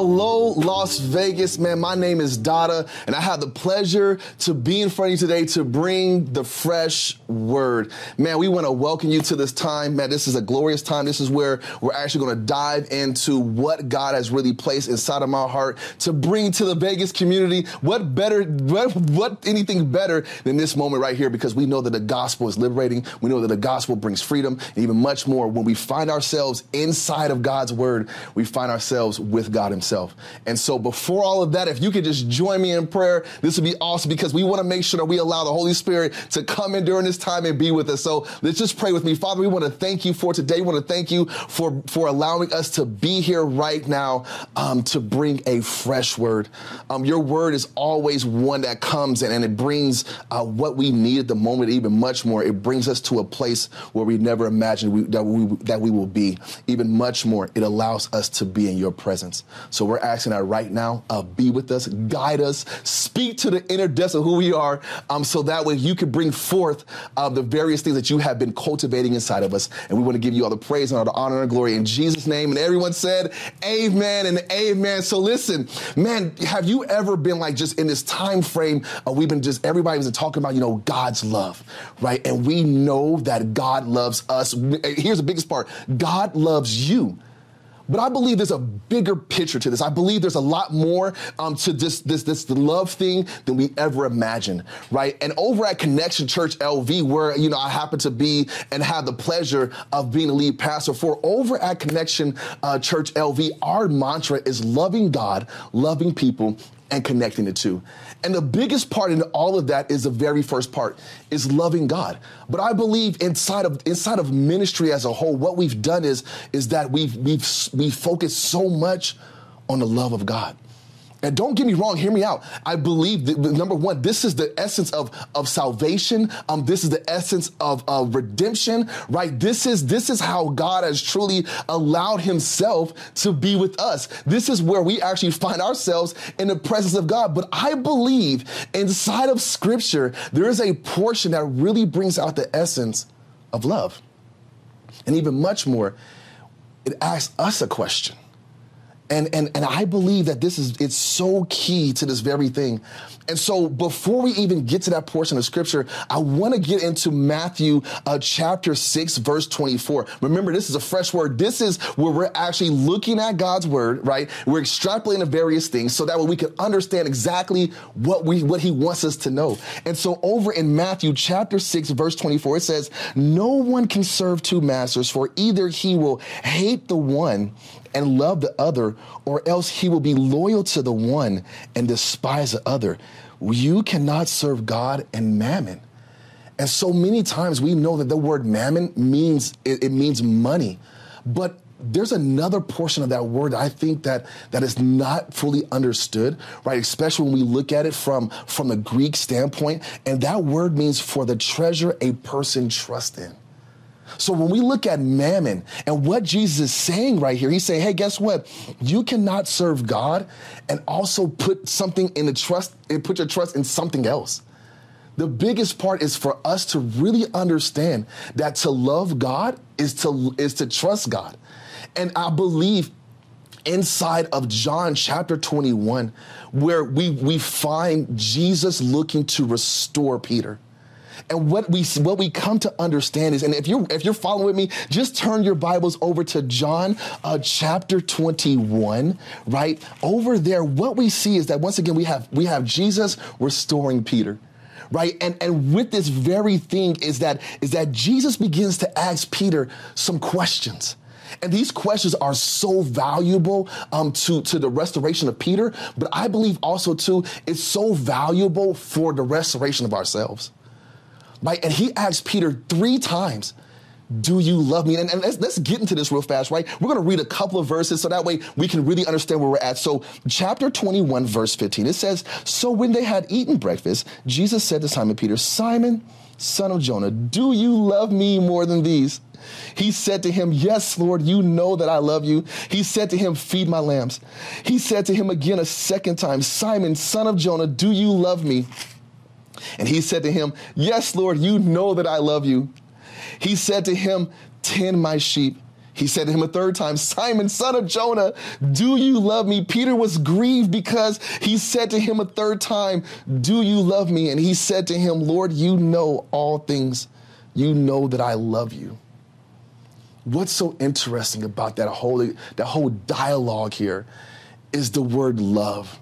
Hello, Las Vegas, man. My name is Dauda, and I have the pleasure to be in front of you today to bring the fresh word. Man, we want to welcome you to this time. Man, this is a glorious time. This is where we're actually going to dive into what God has really placed inside of my heart to bring to the Vegas community. What better, what, what anything better than this moment right here? Because we know that the gospel is liberating. We know that the gospel brings freedom, and even much more. When we find ourselves inside of God's word, we find ourselves with God Himself. And so, before all of that, if you could just join me in prayer, this would be awesome because we want to make sure that we allow the Holy Spirit to come in during this time and be with us. So, let's just pray with me. Father, we want to thank you for today. We want to thank you for, for allowing us to be here right now um, to bring a fresh word. Um, your word is always one that comes and, and it brings uh, what we need at the moment, even much more. It brings us to a place where we never imagined we, that, we, that we will be. Even much more, it allows us to be in your presence. So we're asking that right now, uh, be with us, guide us, speak to the inner depths of who we are, um, so that way you can bring forth uh, the various things that you have been cultivating inside of us. And we want to give you all the praise and all the honor and glory in Jesus' name. And everyone said, Amen and Amen. So listen, man, have you ever been like just in this time frame? Uh, we've been just everybody was talking about you know God's love, right? And we know that God loves us. Here's the biggest part: God loves you. But I believe there's a bigger picture to this. I believe there's a lot more um, to this this this love thing than we ever imagined, right? And over at Connection Church LV, where you know I happen to be and have the pleasure of being a lead pastor for, over at Connection uh, Church LV, our mantra is loving God, loving people, and connecting the two. And the biggest part in all of that is the very first part is loving God. But I believe inside of inside of ministry as a whole, what we've done is is that we've we've we focused so much on the love of God. And don't get me wrong, hear me out. I believe that number one, this is the essence of, of salvation. Um, this is the essence of uh, redemption, right? This is this is how God has truly allowed Himself to be with us. This is where we actually find ourselves in the presence of God. But I believe inside of Scripture there is a portion that really brings out the essence of love, and even much more. It asks us a question and, and, and I believe that this is, it's so key to this very thing. And so before we even get to that portion of scripture, I want to get into Matthew uh, chapter 6, verse 24. Remember, this is a fresh word. This is where we're actually looking at God's word, right? We're extrapolating various things so that way we can understand exactly what we, what he wants us to know. And so over in Matthew chapter 6, verse 24, it says, no one can serve two masters for either he will hate the one and love the other, or else he will be loyal to the one and despise the other. You cannot serve God and mammon. And so many times we know that the word mammon means it, it means money. But there's another portion of that word I think that that is not fully understood, right? Especially when we look at it from from the Greek standpoint, and that word means for the treasure a person trusts in. So when we look at mammon and what Jesus is saying right here, he's saying, hey, guess what? You cannot serve God and also put something in the trust, and put your trust in something else. The biggest part is for us to really understand that to love God is to is to trust God. And I believe inside of John chapter 21, where we, we find Jesus looking to restore Peter. And what we what we come to understand is, and if you're if you're following me, just turn your Bibles over to John uh, chapter 21. Right over there, what we see is that once again we have we have Jesus restoring Peter right? And and with this very thing is that is that Jesus begins to ask Peter some questions. And these questions are so valuable um, to, to the restoration of Peter, but I believe also too, it's so valuable for the restoration of ourselves right? And he asked Peter three times, do you love me? And, and let's, let's, get into this real fast, right? We're going to read a couple of verses so that way we can really understand where we're at. So, chapter 21, verse 15, it says, So when they had eaten breakfast, Jesus said to Simon Peter, Simon, son of Jonah, do you love me more than these? He said to him, Yes, Lord, you know that I love you. He said to him, Feed my lambs. He said to him again a second time, Simon, son of Jonah, do you love me? And he said to him, Yes, Lord, you know that I love you. He said to him, Tend my sheep. He said to him a third time, Simon, son of Jonah, do you love me? Peter was grieved because he said to him a third time, Do you love me? And he said to him, Lord, you know all things. You know that I love you. What's so interesting about that whole, that whole dialogue here is the word love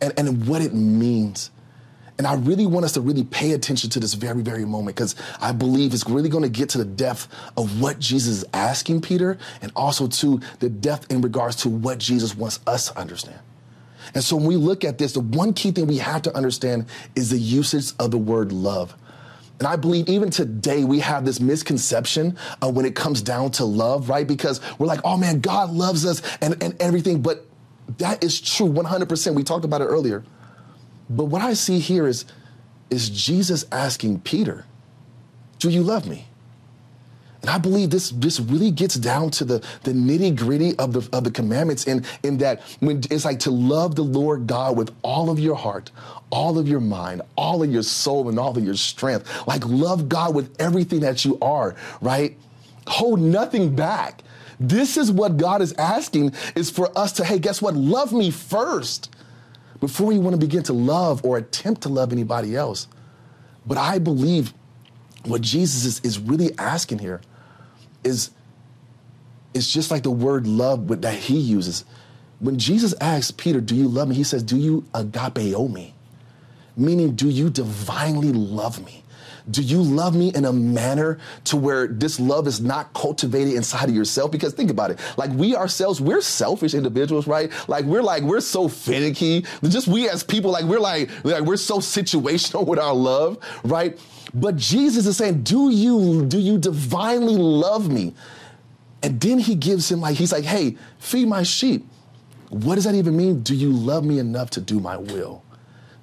and, and what it means. And I really want us to really pay attention to this very, very moment because I believe it's really going to get to the depth of what Jesus is asking Peter and also to the depth in regards to what Jesus wants us to understand. And so when we look at this, the one key thing we have to understand is the usage of the word love. And I believe even today we have this misconception of when it comes down to love, right? Because we're like, oh man, God loves us and, and everything. But that is true 100%. We talked about it earlier. But what I see here is, is Jesus asking Peter, Do you love me? And I believe this, this really gets down to the, the nitty gritty of the, of the commandments in, in that when it's like to love the Lord God with all of your heart, all of your mind, all of your soul, and all of your strength. Like love God with everything that you are, right? Hold nothing back. This is what God is asking is for us to, hey, guess what? Love me first before you want to begin to love or attempt to love anybody else. But I believe what Jesus is, is really asking here is it's just like the word love that he uses. When Jesus asks Peter, Do you love me? He says, Do you agapeo me? Meaning, do you divinely love me? Do you love me in a manner to where this love is not cultivated inside of yourself? Because think about it. Like we ourselves, we're selfish individuals, right? Like we're like, we're so finicky. Just we as people, like we're like, like we're so situational with our love, right? But Jesus is saying, do you, do you divinely love me? And then he gives him like, he's like, hey, feed my sheep. What does that even mean? Do you love me enough to do my will?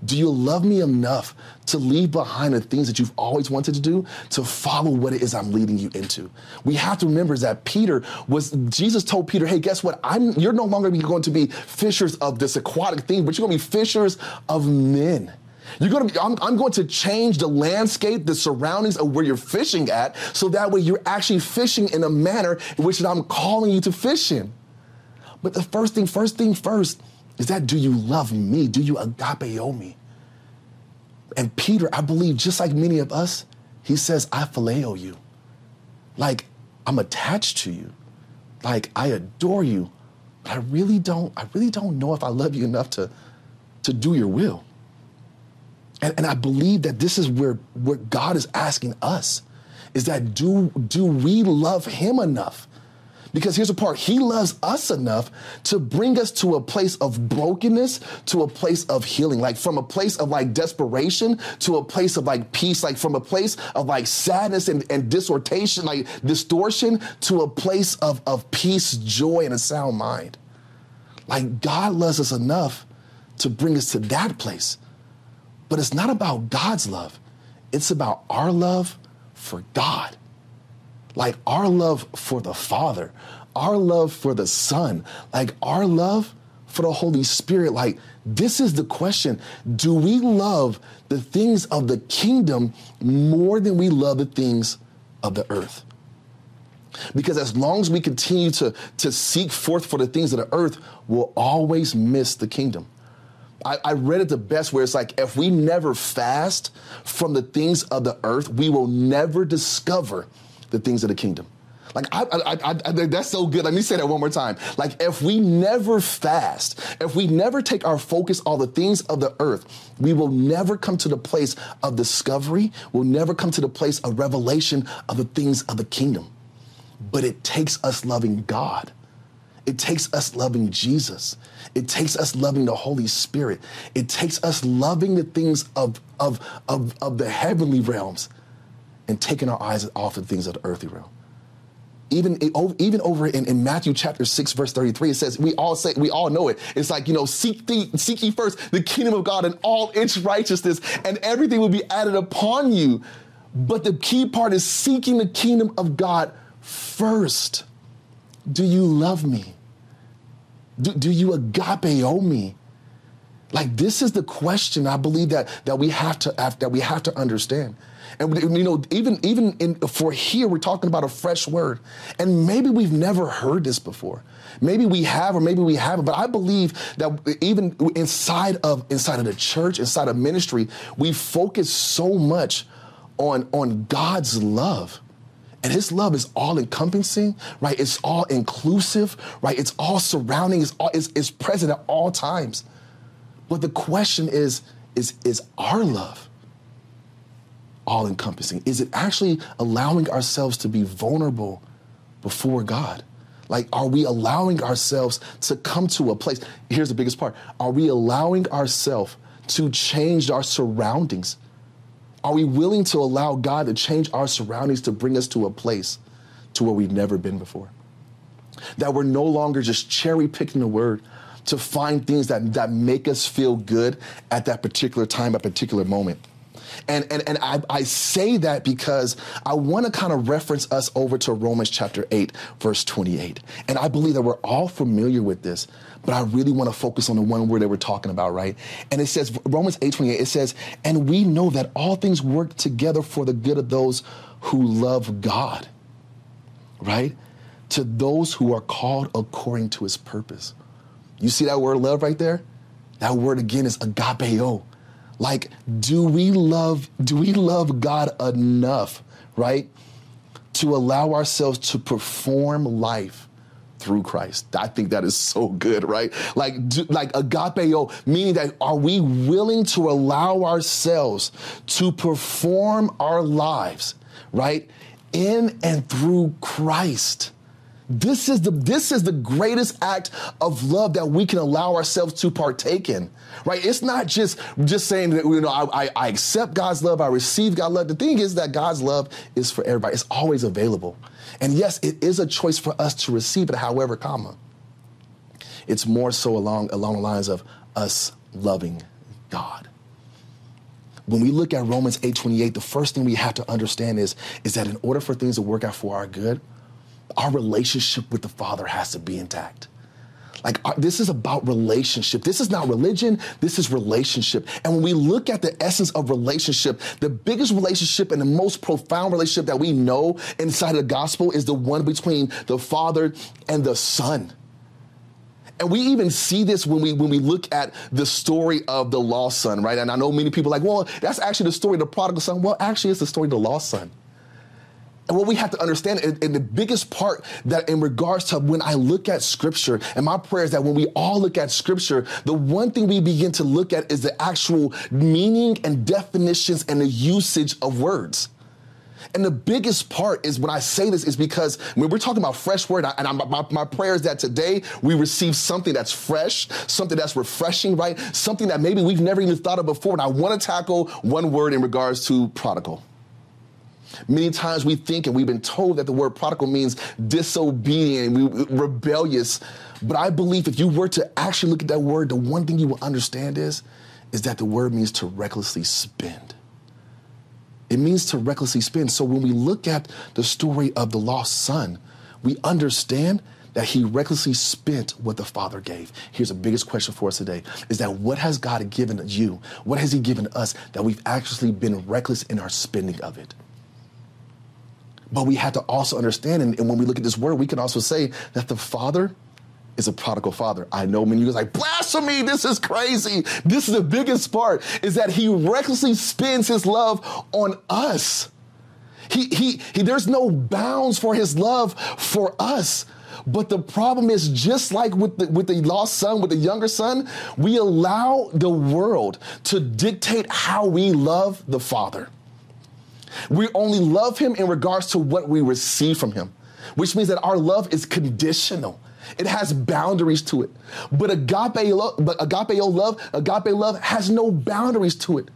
Do you love me enough to leave behind the things that you've always wanted to do to follow what it is I'm leading you into? We have to remember that Peter was, Jesus told Peter, hey, guess what? I'm, you're no longer going to be fishers of this aquatic thing, but you're going to be fishers of men. You're going to be, I'm, I'm, going to change the landscape, the surroundings of where you're fishing at, so that way you're actually fishing in a manner in which I'm calling you to fish in. But the first thing, first thing first, is that do you love me? Do you agapeo me? And Peter, I believe, just like many of us, he says, I phileo you. Like, I'm attached to you. Like, I adore you. But I really don't, I really don't know if I love you enough to, to do your will. And, and I believe that this is where, where God is asking us is that do, do we love him enough because here's the part He loves us enough to bring us to a place of brokenness, to a place of healing, like from a place of like desperation to a place of like peace, like from a place of like sadness and, and distortion, like distortion to a place of, of peace, joy, and a sound mind. Like God loves us enough to bring us to that place. But it's not about God's love, it's about our love for God like our love for the Father, our love for the Son, like our love for the Holy Spirit. Like, this is the question Do we love the things of the kingdom more than we love the things of the earth? Because as long as we continue to, to seek forth for the things of the earth, we'll always miss the kingdom. I, I, read it the best where it's like if we never fast from the things of the earth, we will never discover the things of the kingdom. Like I, I, I, that's so good. Let me say that one more time. Like if we never fast, if we never take our focus on the things of the earth, we will never come to the place of discovery. We'll never come to the place of revelation of the things of the kingdom. But it takes us loving God. It takes us loving Jesus. It takes us loving the Holy Spirit. It takes us loving the things of, of, of, of the heavenly realms and taking our eyes off the things of the earthly realm. Even, even over in, in Matthew chapter 6, verse 33, it says, we all say, we all know it. It's like, you know, seek, the, seek ye first the kingdom of God and all its righteousness, and everything will be added upon you. But the key part is seeking the kingdom of God first. Do you love me? Do, do you agapeo me? Like this is the question I believe that, that we have to that we have to understand And you know, even even in, for here, we're talking about a fresh word, and maybe we've never heard this before. Maybe we have, or maybe we haven't. But I believe that even inside of inside of the church, inside of ministry, we focus so much on on God's love. And his love is all encompassing, right? It's all inclusive, right? It's all surrounding, it's, all, it's, it's present at all times. But the question is, is, is our love all encompassing? Is it actually allowing ourselves to be vulnerable before God? Like, are we allowing ourselves to come to a place? Here's the biggest part Are we allowing ourselves to change our surroundings? Are we willing to allow God to change our surroundings to bring us to a place to where we've never been before? That we're no longer just cherry picking the word to find things that, that make us feel good at that particular time, a particular moment. And, and, and I, I say that because I want to kind of reference us over to Romans chapter 8, verse 28. And I believe that we're all familiar with this, but I really want to focus on the one word that we're talking about, right? And it says, Romans 8, 28, it says, and we know that all things work together for the good of those who love God, right? To those who are called according to his purpose. You see that word love right there? That word again is agapeo. Like, do we love, do we love God enough, right? To allow ourselves to perform life through Christ. I think that is so good, right? Like, do, like agapeo, meaning that are we willing to allow ourselves to perform our lives, right? In and through Christ. This is the this is the greatest act of love that we can allow ourselves to partake in. Right? It's not just just saying that you know I, I, accept God's love, I receive God's love. The thing is that God's love is for everybody. It's always available. And yes, it is a choice for us to receive it, however, comma. It's more so along along the lines of us loving God. When we look at Romans 8:28, the first thing we have to understand is, is that in order for things to work out for our good, our relationship with the Father has to be intact. Like, our, uh, this is about relationship. This is not religion. This is relationship. And when we look at the essence of relationship, the biggest relationship and the most profound relationship that we know inside of the gospel is the one between the Father and the Son. And we even see this when we when we look at the story of the lost son, right? And I know many people like, well, that's actually the story of the prodigal son. Well, actually, it's the story of the lost son. And what we have to understand, and the biggest part that in regards to when I look at scripture, and my prayer is that when we all look at scripture, the one thing we begin to look at is the actual meaning and definitions and the usage of words. And the biggest part is when I say this is because when we're talking about fresh word, and I, my, my prayer is that today we receive something that's fresh, something that's refreshing, right? Something that maybe we've never even thought of before. And I want to tackle one word in regards to prodigal. Many times we think and we've been told that the word prodigal means disobedient, rebellious. But I believe if you were to actually look at that word, the one thing you will understand is, is that the word means to recklessly spend. It means to recklessly spend. So when we look at the story of the lost son, we understand that he recklessly spent what the father gave. Here's the biggest question for us today is that what has God given you? What has he given us that we've actually been reckless in our spending of it? But we have to also understand, and, and, when we look at this word, we can also say that the Father is a prodigal father. I know many of you guys like, blasphemy, this is crazy. This is the biggest part, is that he recklessly spends his love on us. He, he, he, there's no bounds for his love for us. But the problem is just like with the, with the lost son, with the younger son, we allow the world to dictate how we love the father. We only love him in regards to what we receive from him, which means that our love is conditional. It has boundaries to it. But agape love, but agape love, agape love has no boundaries to it.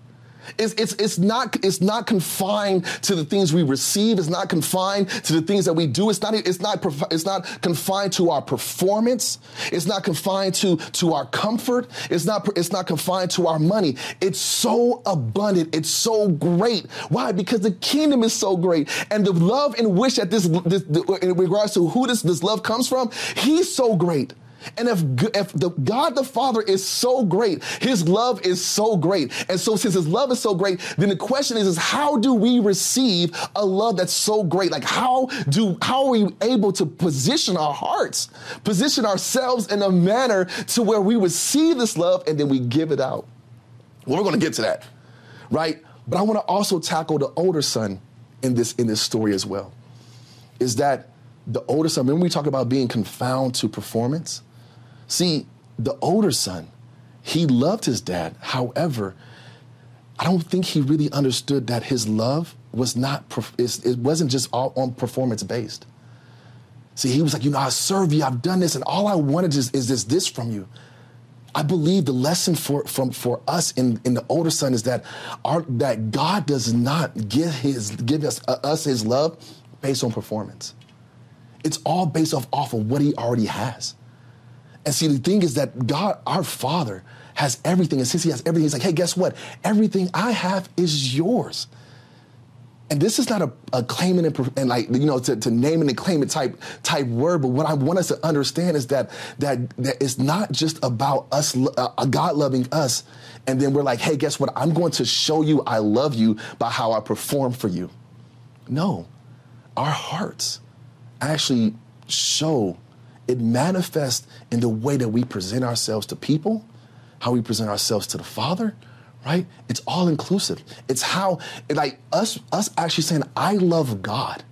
It's, it's, it's, not, it's not confined to the things we receive. It's not confined to the things that we do. It's not, it's not, it's not confined to our performance. It's not confined to, to our comfort. It's not, it's not confined to our money. It's so abundant. It's so great. Why? Because the kingdom is so great. And the love and wish that this, this in regards to who this, this love comes from, he's so great And if, if the God the Father is so great, his love is so great. And so since his love is so great, then the question is, is how do we receive a love that's so great? Like how do how are we able to position our hearts, position ourselves in a manner to where we receive this love and then we give it out? Well, we're going to get to that, right? But I want to also tackle the older son in this in this story as well. Is that the older son? Remember we talked about being confound to performance. See, the older son, he loved his dad. However, I don't think he really understood that his love was not. It wasn't just all on performance based. See, he was like, you know, I serve you, I've done this, and all I wanted is, is this this from you. I believe the lesson for from for us in, in the older son is that our that God does not give his give us uh, us his love based on performance. It's all based off off of what he already has. And see, the thing is that God, our Father, has everything. And since He has everything, He's like, hey, guess what? Everything I have is yours and this is not a, a claiming and, and, like you know to, to name and claim it type type word but what i want us to understand is that that, that it's not just about us uh, god loving us and then we're like hey guess what i'm going to show you i love you by how i perform for you no our hearts actually show it manifests in the way that we present ourselves to people how we present ourselves to the father right? It's all inclusive. It's how, like us, us actually saying, I love God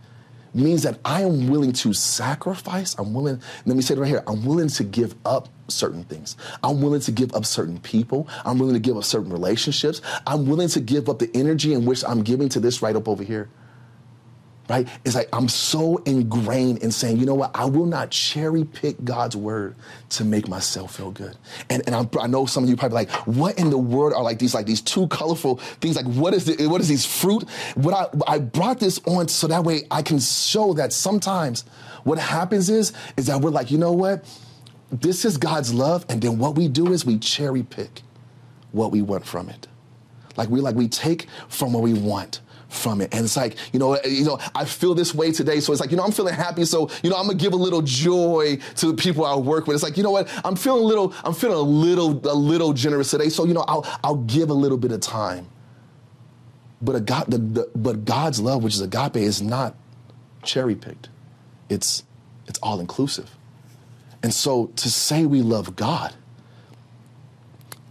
means that I am willing to sacrifice. I'm willing, let me say it right here, I'm willing to give up certain things. I'm willing to give up certain people. I'm willing to give up certain relationships. I'm willing to give up the energy in which I'm giving to this right up over here right? It's like I'm so ingrained in saying, you know what, I will not cherry pick God's word to make myself feel good. And, and I'm, i know some of you probably like, what in the world are like these like these two colorful things? Like what is the, what is these fruit? What I I brought this on so that way I can show that sometimes what happens is is that we're like, you know what, this is God's love, and then what we do is we cherry pick what we want from it. Like we like we take from what we want from it. And it's like, you know, eh, you know, I feel this way today. So it's like, you know, I'm feeling happy. So, you know, I'm gonna give a little joy to the people I work with. It's like, you know what? I'm feeling a little, I'm feeling a little, a little generous today. So, you know, I'll I'll give a little bit of time. But God, the, the, but God's love, which is agape, is not cherry picked. It's it's all inclusive. And so to say we love God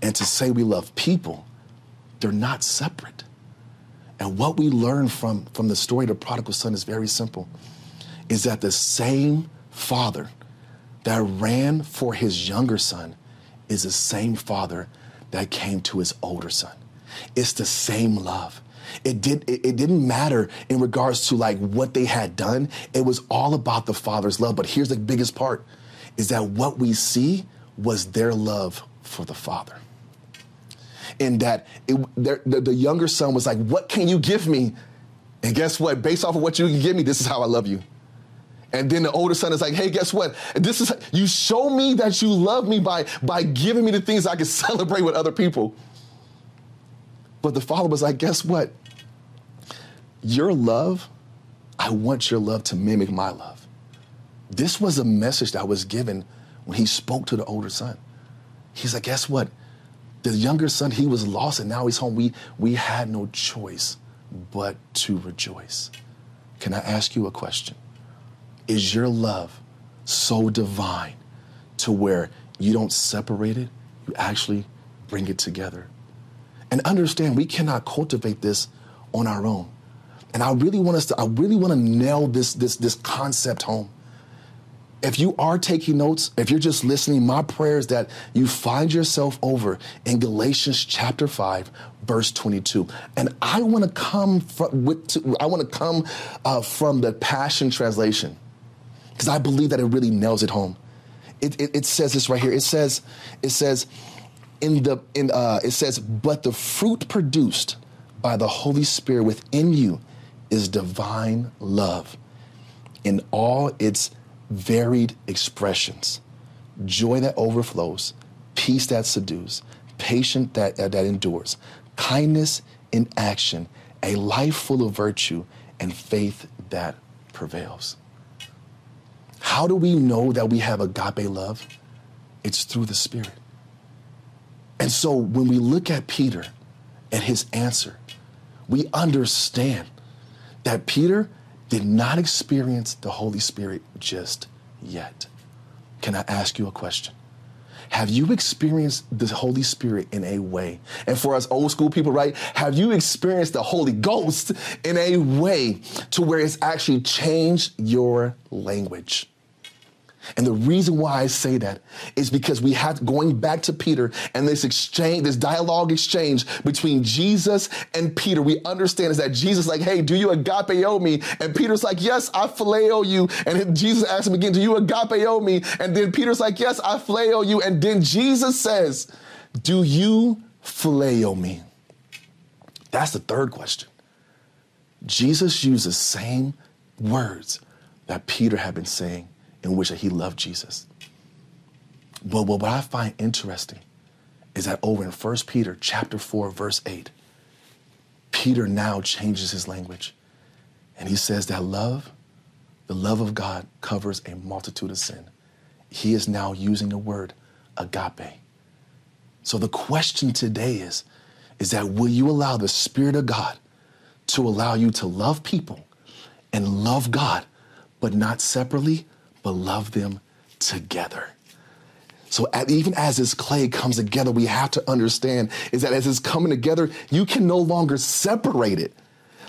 and to say we love people, they're not separate. And what we learn from, from the story of the prodigal son is very simple is that the same father that ran for his younger son is the same father that came to his older son. It's the same love. It did it, it, didn't matter in regards to like what they had done. It was all about the father's love. But here's the biggest part is that what we see was their love for the father in that it, the, the younger son was like, What can you give me? And guess what? Based off of what you can give me, this is how I love you. And then the older son is like, hey, guess what? This is you show me that you love me by by giving me the things I can celebrate with other people. But the father was like, guess what? Your love, I want your love to mimic my love. This was a message that was given when he spoke to the older son. He's like, guess what? The younger son, he was lost and now he's home. We, we had no choice but to rejoice. Can I ask you a question? Is your love so divine to where you don't separate it, you actually bring it together? And understand we cannot cultivate this on our own. And I really want us to, I really want to nail this, this, this concept home if you are taking notes, if you're just listening, my prayer is that you find yourself over in Galatians chapter 5, verse 22. And I want to come from, with, I want to come uh, from the Passion Translation because I believe that it really nails it home. It, it, it, says this right here. It says, it says, in the in uh, it says, but the fruit produced by the Holy Spirit within you is divine love in all its varied expressions joy that overflows, peace that subdues, patience that, uh, that endures, kindness in action, a life full of virtue, and faith that prevails. How do we know that we have agape love? It's through the Spirit. And so when we look at Peter and his answer, we understand that Peter did not experience the Holy Spirit just yet. Can I ask you a question? Have you experienced the Holy Spirit in a way? And for us old school people, right? Have you experienced the Holy Ghost in a way to where it's actually changed your language? And the reason why I say that is because we have going back to Peter and this exchange, this dialogue exchange between Jesus and Peter. We understand is that Jesus like, hey, do you agapeo me? And Peter's like, yes, I phileo you. And Jesus asks him again, do you agapeo me? And then Peter's like, yes, I phileo you. And then Jesus says, do you phileo me? That's the third question. Jesus used the same words that Peter had been saying in which he loved Jesus. But what I find interesting is that over in 1 Peter chapter 4, verse 8, Peter now changes his language. And he says that love, the love of God, covers a multitude of sin. He is now using the word agape. So the question today is, is that will you allow the Spirit of God to allow you to love people and love God, but not separately, but love them together. So even as this clay comes together, we have to understand is that as it's coming together, you can no longer separate it.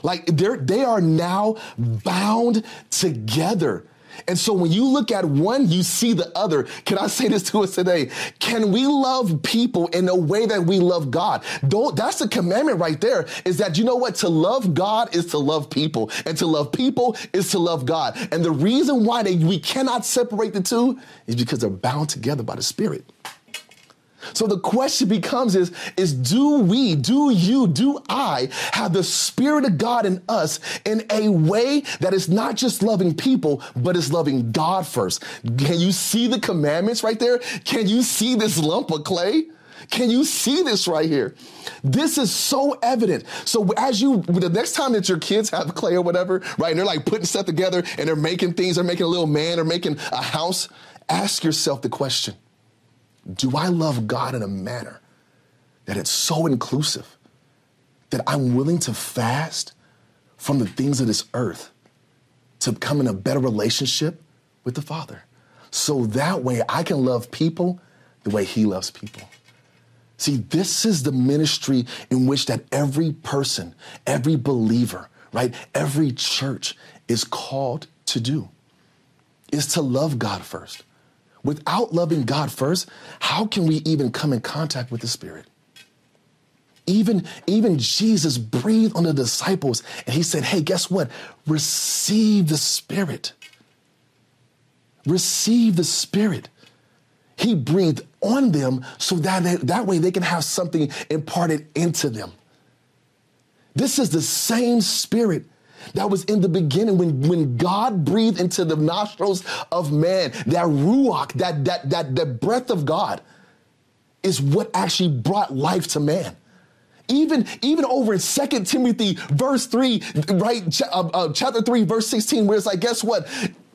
Like they are now bound together. And so when you look at one, you see the other. Can I say this to us today? Can we love people in a way that we love God? Don't, that's the commandment right there is that you know what? To love God is to love people and to love people is to love God. And the reason why they, we cannot separate the two is because they're bound together by the Spirit. So the question becomes is, is do we, do you, do I have the Spirit of God in us in a way that is not just loving people, but is loving God first? Can you see the commandments right there? Can you see this lump of clay? Can you see this right here? This is so evident. So as you, the next time that your kids have clay or whatever, right, and they're like putting stuff together and they're making things, they're making a little man or making a house, ask yourself the question, do I love God in a manner that it's so inclusive that I'm willing to fast from the things of this earth to come in a better relationship with the Father? So that way I can love people the way He loves people. See, this is the ministry in which that every person, every believer, right, every church is called to do, is to love God first Without loving God first, how can we even come in contact with the Spirit? Even, even Jesus breathed on the disciples and he said, Hey, guess what? Receive the Spirit. Receive the Spirit. He breathed on them so that they, that way they can have something imparted into them. This is the same Spirit that was in the beginning when, when God breathed into the nostrils of man, that ruach, that, that, that, that breath of God is what actually brought life to man. Even, even over in Second Timothy verse 3, right, ch- uh, uh, chapter 3, verse 16, where it's like, guess what?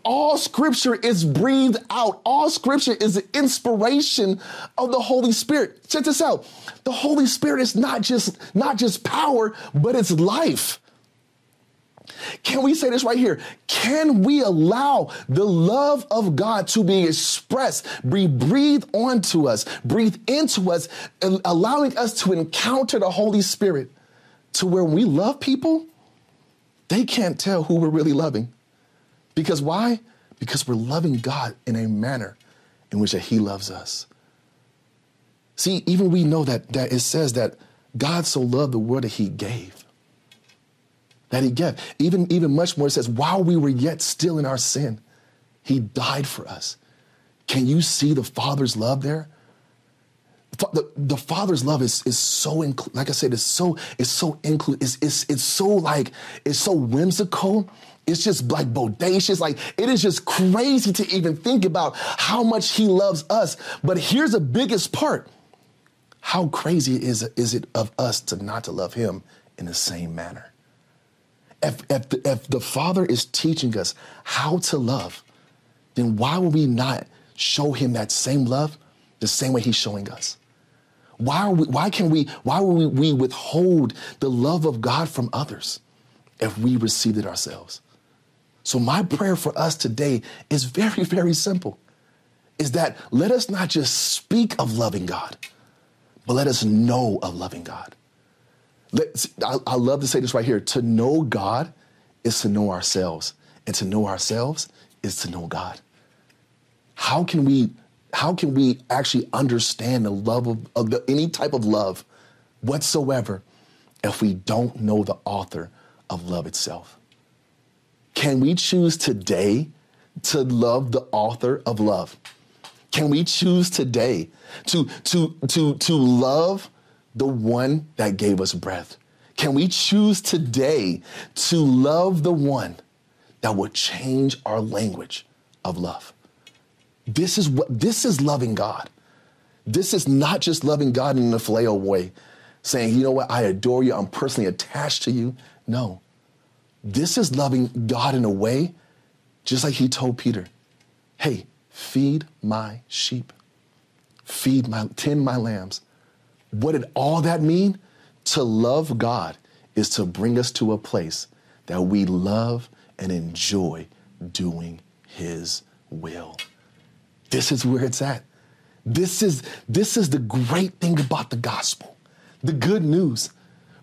all scripture is breathed out. All scripture is the inspiration of the Holy Spirit. Check this out. The Holy Spirit is not just, not just power, but it's life. Can we say this right here? Can we allow the love of God to be expressed, be breathed onto us, breathe into us, allowing us to encounter the Holy Spirit to where we love people, they can't tell who we're really loving. Because why? Because we're loving God in a manner in which that He loves us. See, even we know that, that it says that God so loved the world that He gave that he gave. Even, even much more, it says, while we were yet still in our sin, he died for us. Can you see the Father's love there? The, the Father's love is, is so, like I said, it's so, it's so include, it's, it's, it's so like, it's so whimsical. It's just like bodacious. Like it is just crazy to even think about how much he loves us. But here's the biggest part. How crazy is, is it of us to not to love him in the same manner? If, if, the, if the Father is teaching us how to love, then why would we not show him that same love the same way He's showing us? Why, are we, why can we, why will we, we withhold the love of God from others if we received it ourselves? So my prayer for us today is very, very simple. Is that let us not just speak of loving God, but let us know of loving God. I, I love to say this right here. To know God is to know ourselves. And to know ourselves is to know God. How can we how can we actually understand the love of, of the, any type of love whatsoever if we don't know the author of love itself? Can we choose today to love the author of love? Can we choose today to, to, to, to love the one that gave us breath? Can we choose today to love the one that will change our language of love? This is what this is loving God. This is not just loving God in a phileo way, saying, you know what, I adore you, I'm personally attached to you. No. This is loving God in a way, just like he told Peter, hey, feed my sheep, feed my, tend my lambs. What did all that mean? To love God is to bring us to a place that we love and enjoy doing his will. This is where it's at. This is, this is the great thing about the gospel, the good news,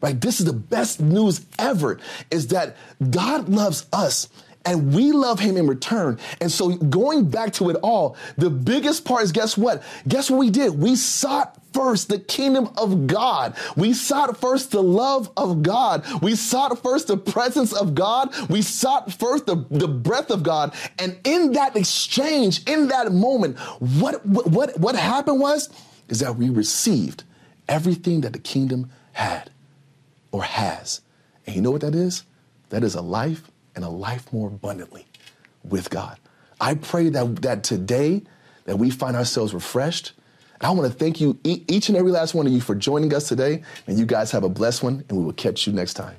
right? This is the best news ever is that God loves us and we love him in return. And so going back to it all, the biggest part is guess what? Guess what we did? We sought first the kingdom of God. We sought first the love of God. We sought first the presence of God. We sought first the, the breath of God. And in that exchange, in that moment, what, what, what happened was, is that we received everything that the kingdom had or has. And you know what that is? That is a life and a life more abundantly with God. I pray that, that today that we find ourselves refreshed. And I want to thank you, each and every last one of you, for joining us today. And you guys have a blessed one, and we will catch you next time.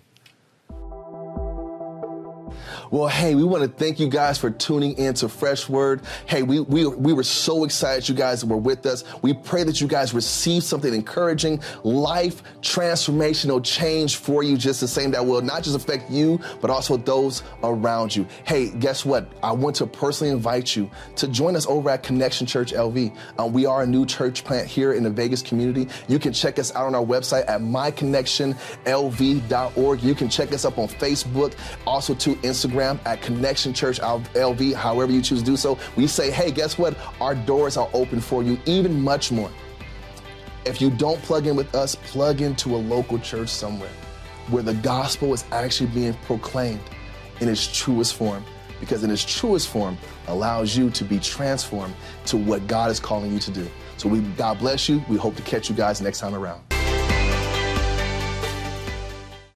Well, hey, we want to thank you guys for tuning in to Fresh Word. Hey, we, we, we were so excited you guys were with us. We pray that you guys receive something encouraging, life transformational change for you, just the same that will not just affect you, but also those around you. Hey, guess what? I want to personally invite you to join us over at Connection Church LV. Um, we are a new church plant here in the Vegas community. You can check us out on our website at myconnectionlv.org. You can check us up on Facebook, also to Instagram Instagram at Connection Church LV, however you choose to do so. We say, hey, guess what? Our doors are open for you, even much more. If you don't plug in with us, plug into a local church somewhere where the gospel is actually being proclaimed in its truest form. Because in its truest form allows you to be transformed to what God is calling you to do. So we God bless you. We hope to catch you guys next time around.